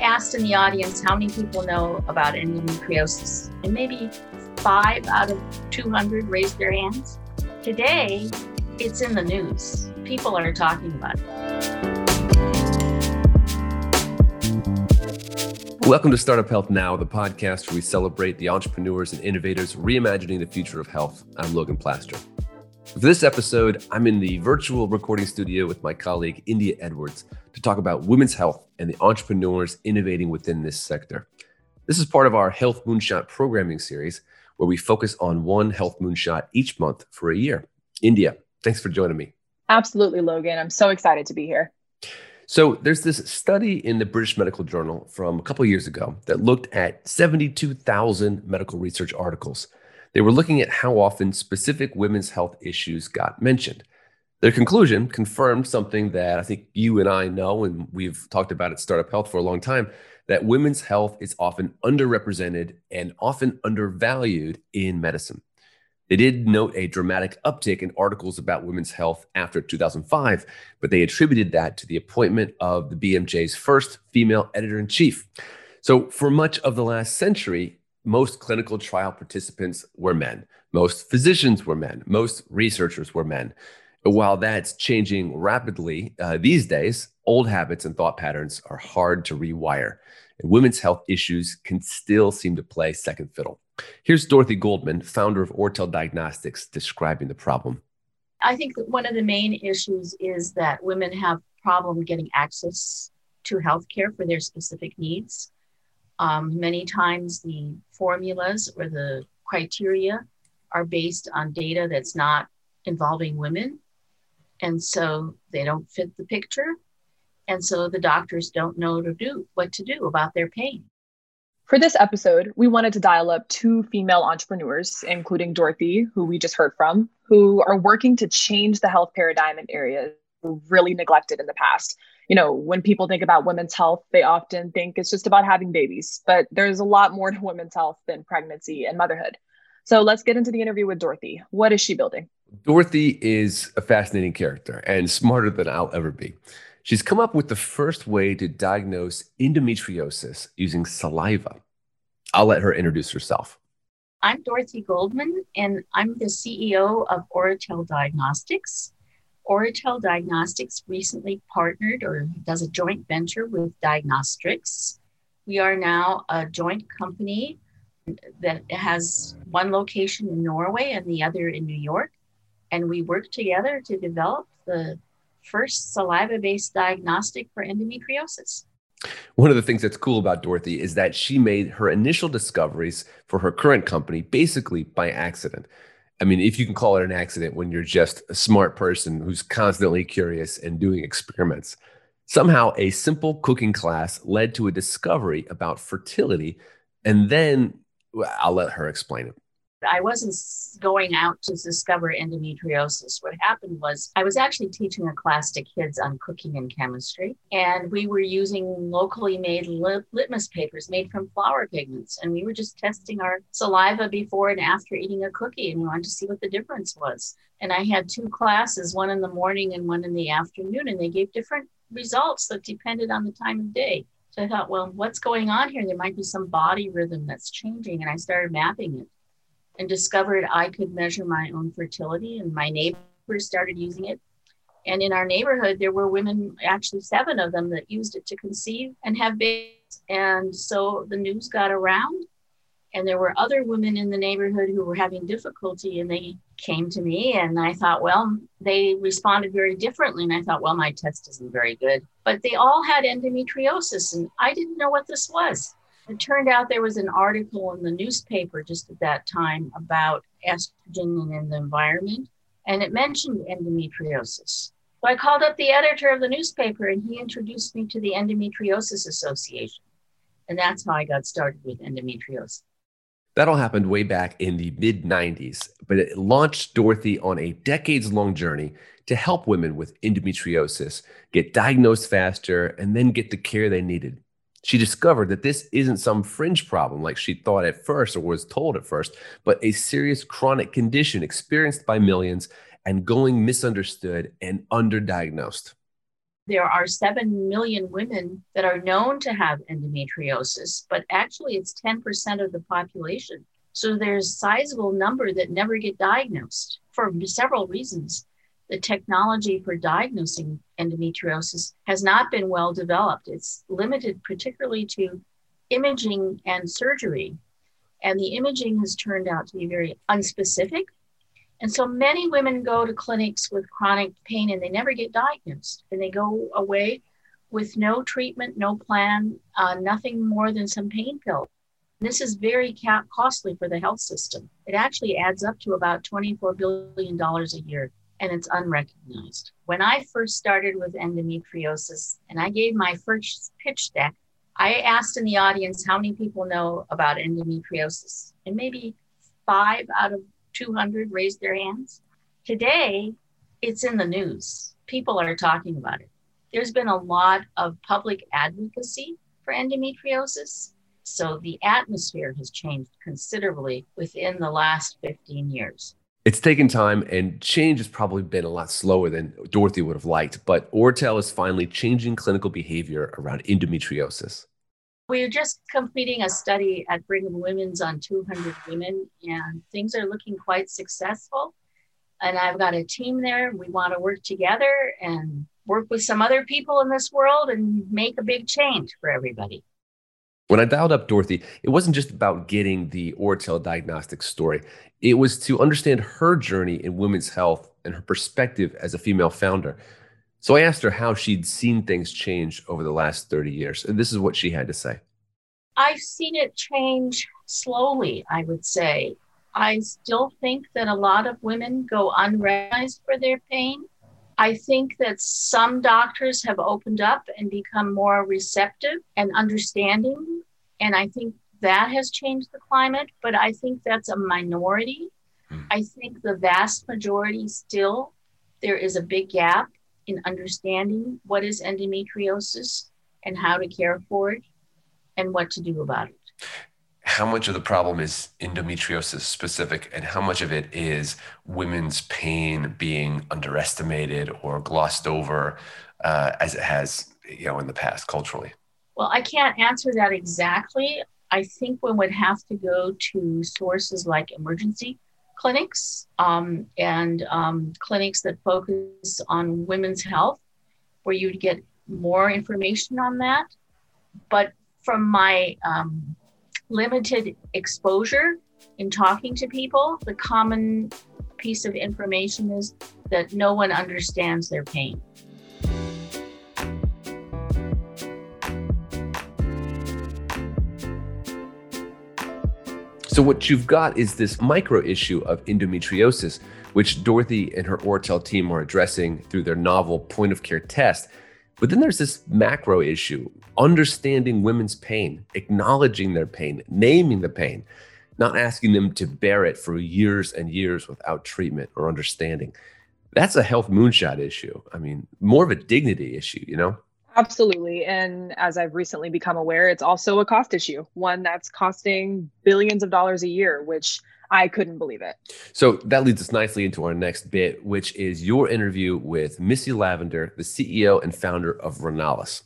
asked in the audience how many people know about endometriosis, and maybe five out of 200 raised their hands. Today, it's in the news. People are talking about it. Welcome to Startup Health Now, the podcast where we celebrate the entrepreneurs and innovators reimagining the future of health. I'm Logan Plaster. For this episode, I'm in the virtual recording studio with my colleague India Edwards to talk about women's health and the entrepreneurs innovating within this sector. This is part of our Health Moonshot programming series, where we focus on one health moonshot each month for a year. India, thanks for joining me. Absolutely, Logan. I'm so excited to be here. So, there's this study in the British Medical Journal from a couple years ago that looked at 72,000 medical research articles they were looking at how often specific women's health issues got mentioned. Their conclusion confirmed something that I think you and I know, and we've talked about at Startup Health for a long time that women's health is often underrepresented and often undervalued in medicine. They did note a dramatic uptick in articles about women's health after 2005, but they attributed that to the appointment of the BMJ's first female editor in chief. So, for much of the last century, most clinical trial participants were men, most physicians were men, most researchers were men. While that's changing rapidly uh, these days, old habits and thought patterns are hard to rewire, and women's health issues can still seem to play second fiddle. Here's Dorothy Goldman, founder of Ortel Diagnostics, describing the problem. I think that one of the main issues is that women have problem getting access to healthcare for their specific needs. Um, many times the formulas or the criteria are based on data that's not involving women. And so they don't fit the picture. And so the doctors don't know to do what to do about their pain. For this episode, we wanted to dial up two female entrepreneurs, including Dorothy, who we just heard from, who are working to change the health paradigm in areas really neglected in the past you know, when people think about women's health, they often think it's just about having babies, but there's a lot more to women's health than pregnancy and motherhood. So let's get into the interview with Dorothy. What is she building? Dorothy is a fascinating character and smarter than I'll ever be. She's come up with the first way to diagnose endometriosis using saliva. I'll let her introduce herself. I'm Dorothy Goldman, and I'm the CEO of Ortel Diagnostics. Ortel Diagnostics recently partnered or does a joint venture with Diagnostrix. We are now a joint company that has one location in Norway and the other in New York. And we work together to develop the first saliva based diagnostic for endometriosis. One of the things that's cool about Dorothy is that she made her initial discoveries for her current company basically by accident. I mean, if you can call it an accident when you're just a smart person who's constantly curious and doing experiments. Somehow, a simple cooking class led to a discovery about fertility. And then I'll let her explain it. I wasn't going out to discover endometriosis. What happened was I was actually teaching a class to kids on cooking and chemistry, and we were using locally made lit- litmus papers made from flour pigments. And we were just testing our saliva before and after eating a cookie, and we wanted to see what the difference was. And I had two classes, one in the morning and one in the afternoon, and they gave different results that depended on the time of day. So I thought, well, what's going on here? There might be some body rhythm that's changing. And I started mapping it and discovered I could measure my own fertility, and my neighbors started using it. And in our neighborhood, there were women, actually seven of them, that used it to conceive and have babies. And so the news got around, and there were other women in the neighborhood who were having difficulty, and they came to me. And I thought, well, they responded very differently. And I thought, well, my test isn't very good. But they all had endometriosis, and I didn't know what this was. It turned out there was an article in the newspaper just at that time about estrogen in the environment, and it mentioned endometriosis. So I called up the editor of the newspaper, and he introduced me to the Endometriosis Association. And that's how I got started with endometriosis. That all happened way back in the mid 90s, but it launched Dorothy on a decades long journey to help women with endometriosis get diagnosed faster and then get the care they needed. She discovered that this isn't some fringe problem like she thought at first or was told at first, but a serious chronic condition experienced by millions and going misunderstood and underdiagnosed. There are 7 million women that are known to have endometriosis, but actually it's 10% of the population. So there's a sizable number that never get diagnosed for several reasons. The technology for diagnosing endometriosis has not been well developed. It's limited particularly to imaging and surgery. And the imaging has turned out to be very unspecific. And so many women go to clinics with chronic pain and they never get diagnosed. And they go away with no treatment, no plan, uh, nothing more than some pain pills. This is very costly for the health system. It actually adds up to about $24 billion a year, and it's unrecognized. When I first started with endometriosis and I gave my first pitch deck, I asked in the audience how many people know about endometriosis, and maybe five out of 200 raised their hands. Today, it's in the news. People are talking about it. There's been a lot of public advocacy for endometriosis. So the atmosphere has changed considerably within the last 15 years. It's taken time and change has probably been a lot slower than Dorothy would have liked, but Ortel is finally changing clinical behavior around endometriosis. We're just completing a study at Brigham Women's on 200 women, and things are looking quite successful. And I've got a team there. We want to work together and work with some other people in this world and make a big change for everybody. When I dialed up Dorothy, it wasn't just about getting the Ortel diagnostic story. It was to understand her journey in women's health and her perspective as a female founder. So I asked her how she'd seen things change over the last 30 years. And this is what she had to say. I've seen it change slowly, I would say. I still think that a lot of women go unrecognized for their pain. I think that some doctors have opened up and become more receptive and understanding. And I think that has changed the climate, but I think that's a minority. Mm. I think the vast majority still, there is a big gap in understanding what is endometriosis and how to care for it and what to do about it. How much of the problem is endometriosis specific, and how much of it is women's pain being underestimated or glossed over uh, as it has, you know, in the past culturally? Well, I can't answer that exactly. I think one would have to go to sources like emergency clinics um, and um, clinics that focus on women's health, where you'd get more information on that. But from my um, limited exposure in talking to people, the common piece of information is that no one understands their pain. So, what you've got is this micro issue of endometriosis, which Dorothy and her Ortel team are addressing through their novel point of care test. But then there's this macro issue understanding women's pain, acknowledging their pain, naming the pain, not asking them to bear it for years and years without treatment or understanding. That's a health moonshot issue. I mean, more of a dignity issue, you know? Absolutely. And as I've recently become aware, it's also a cost issue, one that's costing billions of dollars a year, which I couldn't believe it. So that leads us nicely into our next bit, which is your interview with Missy Lavender, the CEO and founder of Renalis.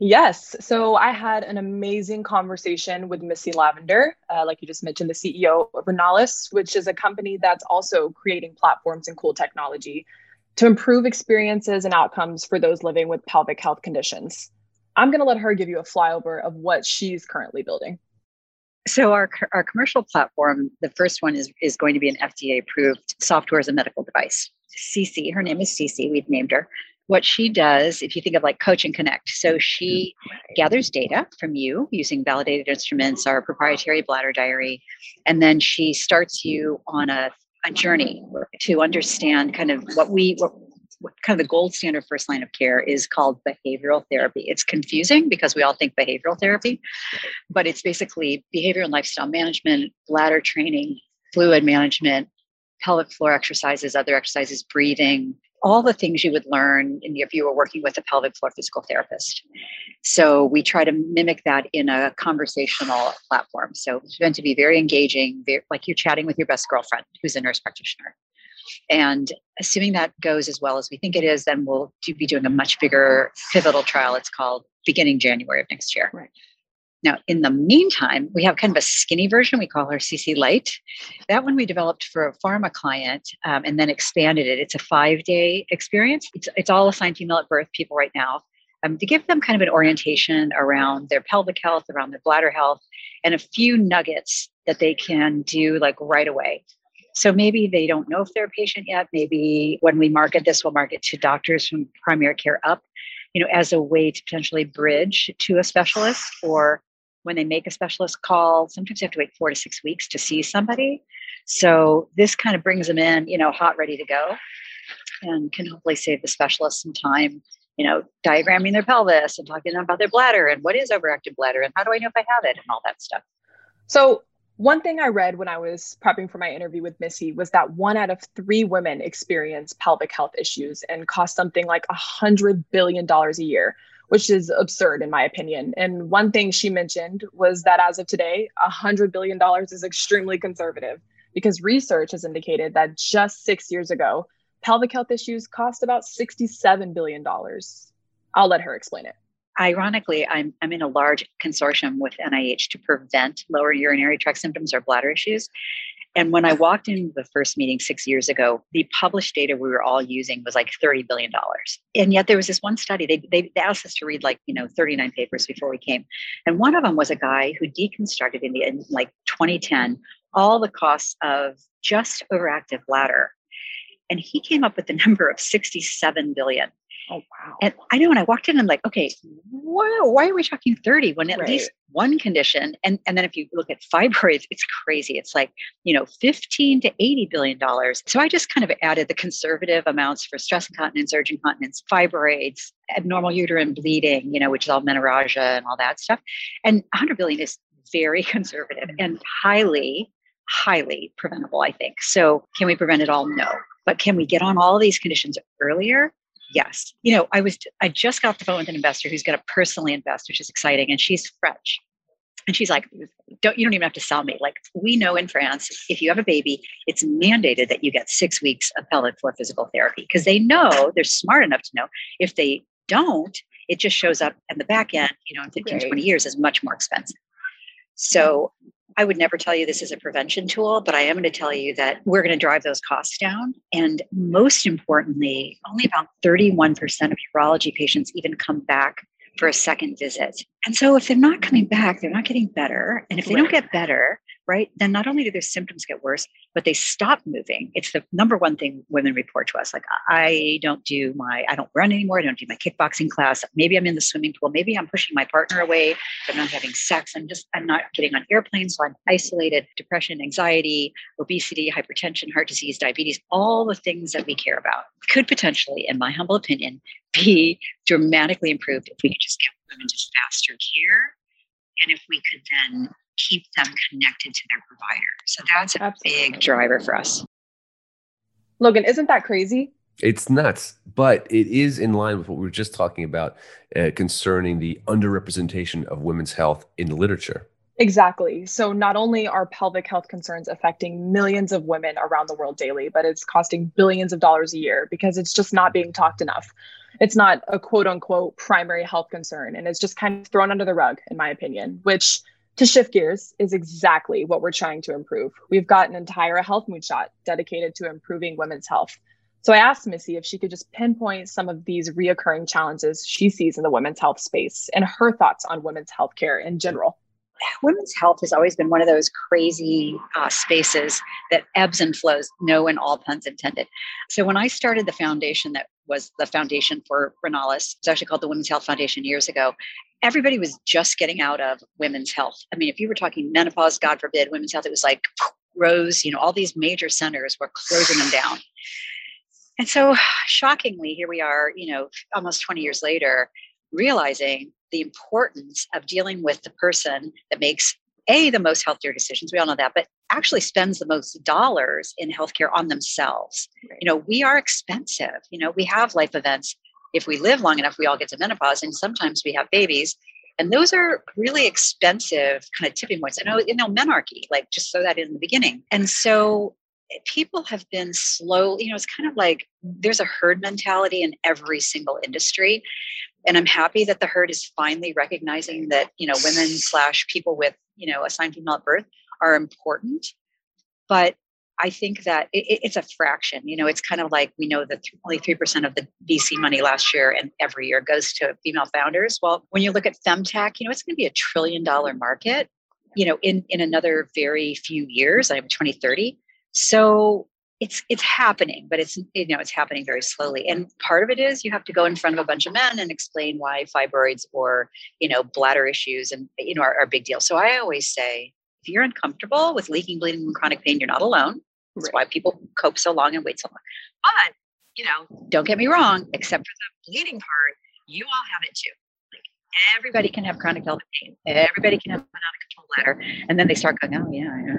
Yes. So I had an amazing conversation with Missy Lavender, uh, like you just mentioned, the CEO of Renalis, which is a company that's also creating platforms and cool technology to improve experiences and outcomes for those living with pelvic health conditions. I'm going to let her give you a flyover of what she's currently building. So our, our commercial platform, the first one is, is going to be an FDA approved software as a medical device. CC, her name is CC, we've named her. What she does, if you think of like Coach and Connect, so she mm-hmm. gathers data from you using validated instruments, our proprietary bladder diary, and then she starts you on a a journey to understand kind of what we what, what kind of the gold standard first line of care is called behavioral therapy. It's confusing because we all think behavioral therapy, but it's basically behavior and lifestyle management, bladder training, fluid management, pelvic floor exercises, other exercises, breathing, all the things you would learn if you were working with a pelvic floor physical therapist. So we try to mimic that in a conversational platform. So it's meant to be very engaging, very, like you're chatting with your best girlfriend who's a nurse practitioner. And assuming that goes as well as we think it is, then we'll do, be doing a much bigger pivotal trial. It's called beginning January of next year. Right. Now, in the meantime, we have kind of a skinny version. We call her CC Light. That one we developed for a pharma client um, and then expanded it. It's a five day experience. It's, it's all assigned female at birth people right now um, to give them kind of an orientation around their pelvic health, around their bladder health, and a few nuggets that they can do like right away. So maybe they don't know if they're a patient yet. Maybe when we market this, we'll market to doctors from primary care up, you know, as a way to potentially bridge to a specialist or when they make a specialist call, sometimes you have to wait four to six weeks to see somebody. So this kind of brings them in, you know, hot, ready to go, and can hopefully save the specialist some time, you know, diagramming their pelvis and talking about their bladder and what is overactive bladder and how do I know if I have it and all that stuff. So one thing I read when I was prepping for my interview with Missy was that one out of three women experience pelvic health issues and cost something like a hundred billion dollars a year, which is absurd in my opinion. And one thing she mentioned was that as of today, $100 billion is extremely conservative because research has indicated that just six years ago, pelvic health issues cost about $67 billion. I'll let her explain it. Ironically, I'm, I'm in a large consortium with NIH to prevent lower urinary tract symptoms or bladder issues. And when I walked into the first meeting six years ago, the published data we were all using was like $30 billion. And yet there was this one study, they, they, they asked us to read like, you know, 39 papers before we came. And one of them was a guy who deconstructed in, the, in like 2010 all the costs of just overactive bladder. And he came up with the number of 67 billion. Oh, wow. And I know when I walked in, I'm like, okay, why, why are we talking 30 when at Right. least one condition? And, and then if you look at fibroids, it's crazy. It's like, you know, 15 to 80 billion dollars. So I just kind of added the conservative amounts for stress incontinence, urge incontinence, fibroids, abnormal uterine bleeding, you know, which is all menorrhagia and all that stuff. And 100 billion is very conservative mm. and highly, highly preventable, I think. So can we prevent it all? No. But can we get on all these conditions earlier? Yes. You know, I was I just got the phone with an investor who's going to personally invest, which is exciting, and she's French. And she's like, "Don't you don't even have to sell me. Like we know in France, if you have a baby, it's mandated that you get six weeks of pelvic floor physical therapy because they know they're smart enough to know if they don't, it just shows up at the back end. You know, in 15, Right. 20 years is much more expensive. So I would never tell you this is a prevention tool, but I am going to tell you that we're going to drive those costs down. And most importantly, only about 31% of urology patients even come back for a second visit. And so if they're not coming back, they're not getting better. And if they don't get better, right, then not only do their symptoms get worse, but they stop moving. It's the number one thing women report to us. Like, I don't do my, I don't run anymore. I don't do my kickboxing class. Maybe I'm in the swimming pool. Maybe I'm pushing my partner away. I'm not having sex. I'm just, I'm not getting on airplanes. So I'm isolated, depression, anxiety, obesity, hypertension, heart disease, diabetes, all the things that we care about could potentially, in my humble opinion, be dramatically improved if we could just get women to faster care and if we could then keep them connected to their provider. So that's a Absolutely. big driver for us. Logan, isn't that crazy? It's nuts, but it is in line with what we were just talking about uh, concerning the underrepresentation of women's health in the literature. Exactly. So not only are pelvic health concerns affecting millions of women around the world daily, but it's costing billions of dollars a year because it's just not being talked enough. It's not a quote unquote primary health concern and it's just kind of thrown under the rug in my opinion, which to shift gears is exactly what we're trying to improve. We've got an entire health moonshot dedicated to improving women's health. So I asked Missy if she could just pinpoint some of these reoccurring challenges she sees in the women's health space and her thoughts on women's healthcare in general. Women's health has always been one of those crazy uh, spaces that ebbs and flows, no and all puns intended. So when I started the foundation that was the foundation for Renalis, it's actually called the Women's Health Foundation years ago, everybody was just getting out of women's health. I mean, if you were talking menopause, God forbid, women's health, it was like Rose, you know, all these major centers were closing them down. And so shockingly, here we are, you know, almost 20 years later, realizing the importance of dealing with the person that makes a the most healthier decisions we all know that but actually spends the most dollars in healthcare on themselves. You know we are expensive. You know we have life events. If we live long enough we all get to menopause and sometimes we have babies and those are really expensive kind of tipping points. I know you know menarche like just throw that in the beginning. And so people have been slow you know it's kind of like there's a herd mentality in every single industry and i'm happy that the herd is finally recognizing that you know women slash people with you know assigned female at birth are important. But i think that it, it's a fraction you know it's kind of like we know that only 3% of the vc money last year and every year goes to female founders. Well when you look at femtech you know it's going to be a trillion dollar market you know in in another very few years. I'm 2030 so it's it's happening but it's you know it's happening very slowly. And part of it is you have to go in front of a bunch of men and explain why fibroids or you know bladder issues and you know are, are a big deal. So i always say if you're uncomfortable with leaking bleeding and chronic pain you're not alone. That's right. why people cope so long and wait so long. But you know don't get me wrong except for the bleeding part you all have it too. Like everybody can have chronic pelvic pain. Everybody can have an out of control bladder. And then they start going oh yeah, yeah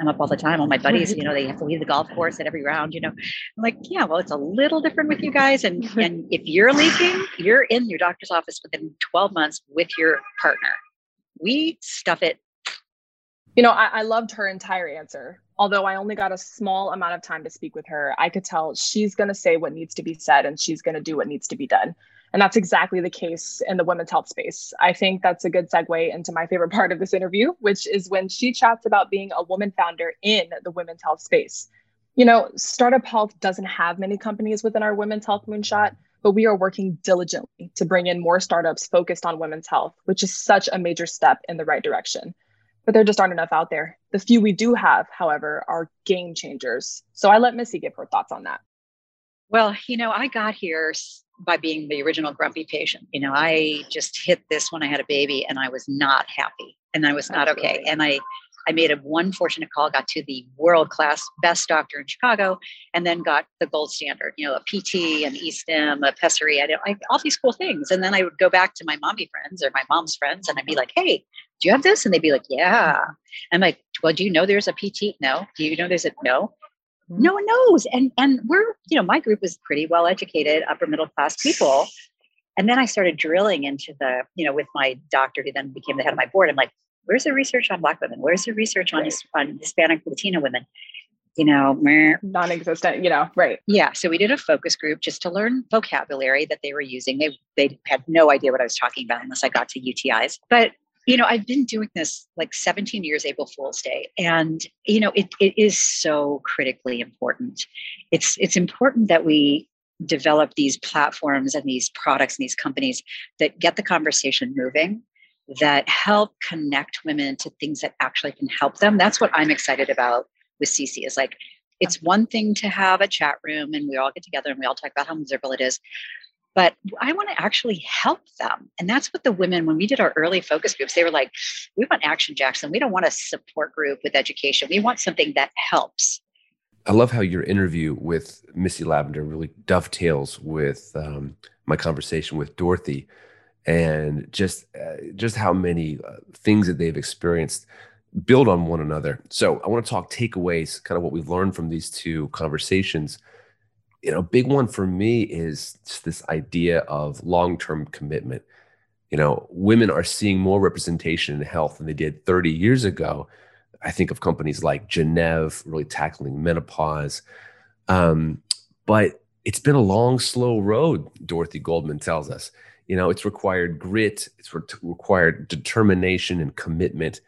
I'm up all the time. All my buddies, you know, they have to leave the golf course at every round. You know, I'm like, yeah, well, it's a little different with you guys. And and if you're leaking, you're in your doctor's office within 12 months with your partner. We stuff it. You know, I, I loved her entire answer. Although I only got a small amount of time to speak with her, I could tell she's going to say what needs to be said and she's going to do what needs to be done. And that's exactly the case in the women's health space. I think that's a good segue into my favorite part of this interview, which is when she chats about being a woman founder in the women's health space. You know, Startup Health doesn't have many companies within our women's health moonshot, but we are working diligently to bring in more startups focused on women's health, which is such a major step in the right direction. But there just aren't enough out there. The few we do have, however, are game changers. So I let Missy give her thoughts on that. Well, you know, I got here by being the original grumpy patient. You know, I just hit this when I had a baby and I was not happy and I was not okay. And I I made a one fortunate call, got to the world class best doctor in Chicago, and then got the gold standard, you know, a PT, an E-stim, a pessary, I, I, all these cool things. And then I would go back to my mommy friends or my mom's friends, and I'd be like, "Hey, do you have this?" And they'd be like, "Yeah." I'm like, "Well, do you know there's a PT? No. Do you know there's a no? No mm-hmm. one knows and and we're you know my group was pretty well educated upper middle class people. And then i started drilling into the you know with my doctor who then became the head of my board. I'm like where's the research on black women? Where's the research on, on hispanic latino women? You know meh. non-existent you know right. Yeah so we did a focus group just to learn vocabulary that they were using. They they had no idea what i was talking about unless i got to utis but you know, I've been doing this like 17 years April Fool's Day. And, you know, it, it is so critically important. It's it's important that we develop these platforms and these products and these companies that get the conversation moving, that help connect women to things that actually can help them. That's what I'm excited about with CC is like it's one thing to have a chat room and we all get together and we all talk about how miserable it is but I want to actually help them. And that's what the women, when we did our early focus groups, they were like, we want Action Jackson. We don't want a support group with education. We want something that helps. I love how your interview with Missy Lavender really dovetails with um, my conversation with Dorothy and just uh, just how many uh, things that they've experienced build on one another. So I want to talk takeaways, kind of what we've learned from these two conversations you know, big one for me is this idea of long-term commitment. You know, women are seeing more representation in health than they did 30 years ago. I think of companies like Gennev really tackling menopause. Um, but it's been a long, slow road, Dorothy Goldman tells us. You know, it's required grit, it's re- required determination and commitment.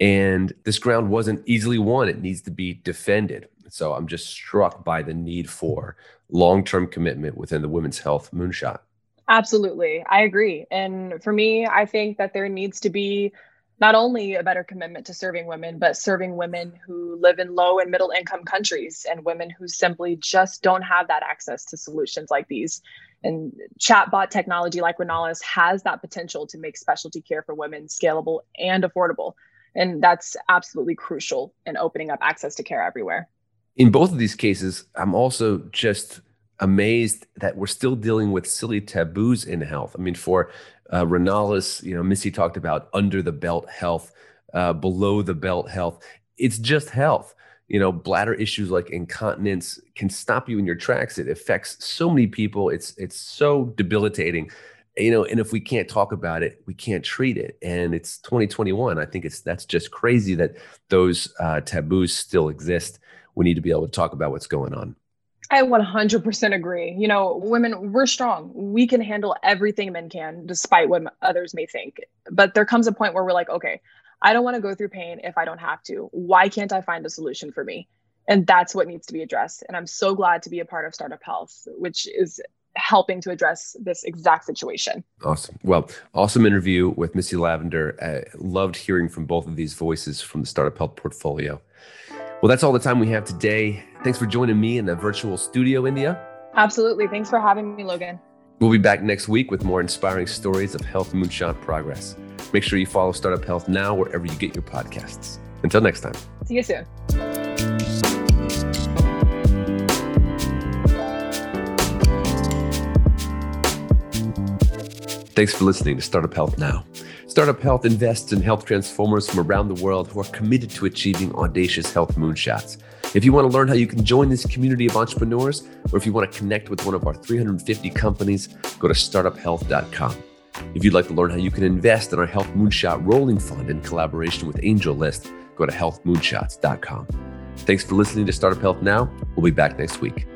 And this ground wasn't easily won. It needs to be defended. So I'm just struck by the need for long term commitment within the women's health moonshot. Absolutely. I agree. And for me, I think that there needs to be not only a better commitment to serving women, but serving women who live in low and middle income countries and women who simply just don't have that access to solutions like these. And chatbot technology like Renalis has that potential to make specialty care for women scalable and affordable. And that's absolutely crucial in opening up access to care everywhere in both of these cases, I'm also just amazed that we're still dealing with silly taboos in health. I mean, for uh, you know, Missy talked about under the belt health, uh, below the belt health. It's just health. You know, bladder issues like incontinence can stop you in your tracks. It affects so many people. It's it's so debilitating. You know, and if we can't talk about it, we can't treat it. And it's 2021. I think it's that's just crazy that those uh, taboos still exist we need to be able to talk about what's going on. I 100% agree. You know, women, we're strong. We can handle everything men can, despite what others may think. But there comes a point where we're like, okay, I don't want to go through pain if I don't have to. Why can't I find a solution for me? And that's what needs to be addressed. And I'm so glad to be a part of Startup Health, which is helping to address this exact situation. Awesome. Well, awesome interview with Missy Lavender. I loved hearing from both of these voices from the Startup Health portfolio. Well, that's all the time we have today. Thanks for joining me in the virtual studio, India. Absolutely. Thanks for having me, Logan. We'll be back next week with more inspiring stories of health moonshot progress. Make sure you follow Startup Health now wherever you get your podcasts. Until next time. See you soon. Thanks for listening to Startup Health Now. Startup Health invests in health transformers from around the world who are committed to achieving audacious health moonshots. If you want to learn how you can join this community of entrepreneurs, or if you want to connect with one of our 350 companies, go to startuphealth.com. If you'd like to learn how you can invest in our Health Moonshot Rolling Fund in collaboration with AngelList, go to healthmoonshots.com. Thanks for listening to Startup Health Now. We'll be back next week.